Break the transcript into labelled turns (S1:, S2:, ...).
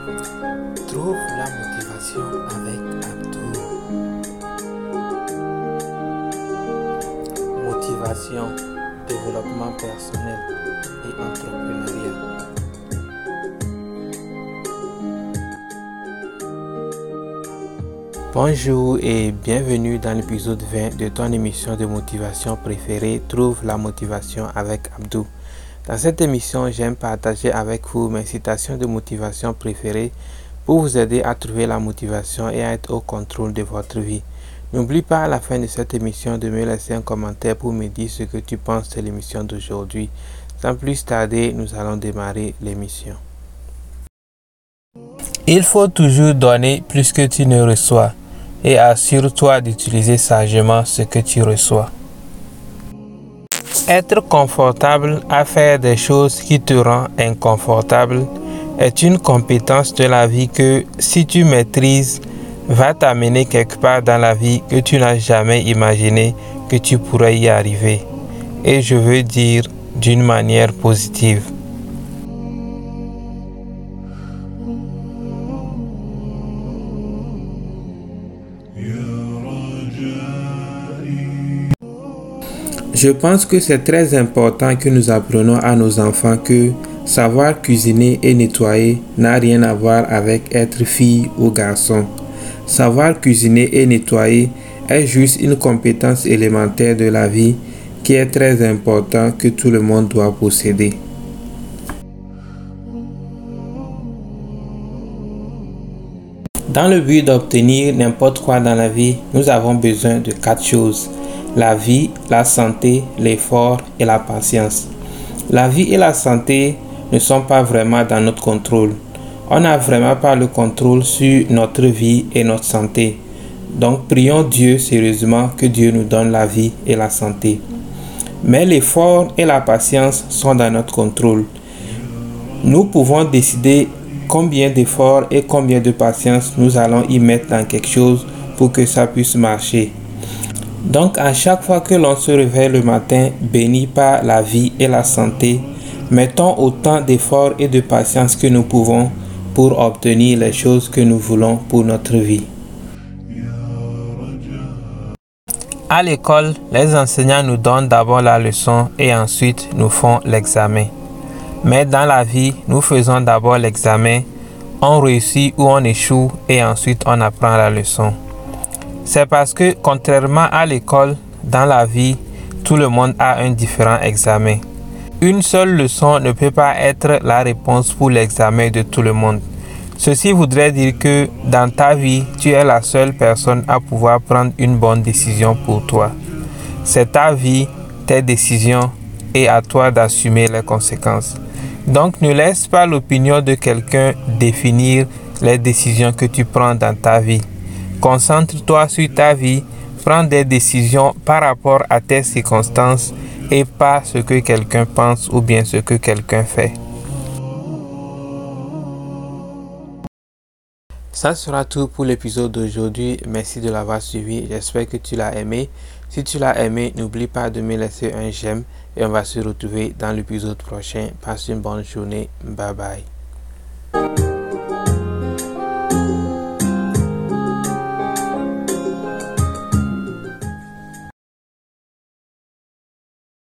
S1: Trouve la motivation avec Abdou. Motivation, développement personnel et entrepreneuriat. Bonjour et bienvenue dans l'épisode 20 de ton émission de motivation préférée Trouve la motivation avec Abdou. Dans cette émission, j'aime partager avec vous mes citations de motivation préférées pour vous aider à trouver la motivation et à être au contrôle de votre vie. N'oublie pas à la fin de cette émission de me laisser un commentaire pour me dire ce que tu penses de l'émission d'aujourd'hui. Sans plus tarder, nous allons démarrer l'émission. Il faut toujours donner plus que tu ne reçois et assure-toi d'utiliser sagement ce que tu reçois. Être confortable à faire des choses qui te rendent inconfortable est une compétence de la vie que, si tu maîtrises, va t'amener quelque part dans la vie que tu n'as jamais imaginé que tu pourrais y arriver. Et je veux dire d'une manière positive. Je pense que c'est très important que nous apprenons à nos enfants que savoir cuisiner et nettoyer n'a rien à voir avec être fille ou garçon. Savoir cuisiner et nettoyer est juste une compétence élémentaire de la vie qui est très important que tout le monde doit posséder. Dans le but d'obtenir n'importe quoi dans la vie, nous avons besoin de quatre choses. La vie, la santé, l'effort et la patience. La vie et la santé ne sont pas vraiment dans notre contrôle. On n'a vraiment pas le contrôle sur notre vie et notre santé. Donc prions Dieu sérieusement que Dieu nous donne la vie et la santé. Mais l'effort et la patience sont dans notre contrôle. Nous pouvons décider combien d'efforts et combien de patience nous allons y mettre dans quelque chose pour que ça puisse marcher. Donc à chaque fois que l'on se réveille le matin béni par la vie et la santé, mettons autant d'efforts et de patience que nous pouvons pour obtenir les choses que nous voulons pour notre vie. À l'école, les enseignants nous donnent d'abord la leçon et ensuite nous font l'examen. Mais dans la vie, nous faisons d'abord l'examen, on réussit ou on échoue et ensuite on apprend la leçon. C'est parce que contrairement à l'école, dans la vie, tout le monde a un différent examen. Une seule leçon ne peut pas être la réponse pour l'examen de tout le monde. Ceci voudrait dire que dans ta vie, tu es la seule personne à pouvoir prendre une bonne décision pour toi. C'est ta vie, tes décisions et à toi d'assumer les conséquences. Donc ne laisse pas l'opinion de quelqu'un définir les décisions que tu prends dans ta vie. Concentre-toi sur ta vie, prends des décisions par rapport à tes circonstances et pas ce que quelqu'un pense ou bien ce que quelqu'un fait. Ça sera tout pour l'épisode d'aujourd'hui. Merci de l'avoir suivi. J'espère que tu l'as aimé. Si tu l'as aimé, n'oublie pas de me laisser un j'aime et on va se retrouver dans l'épisode prochain. Passe une bonne journée. Bye bye.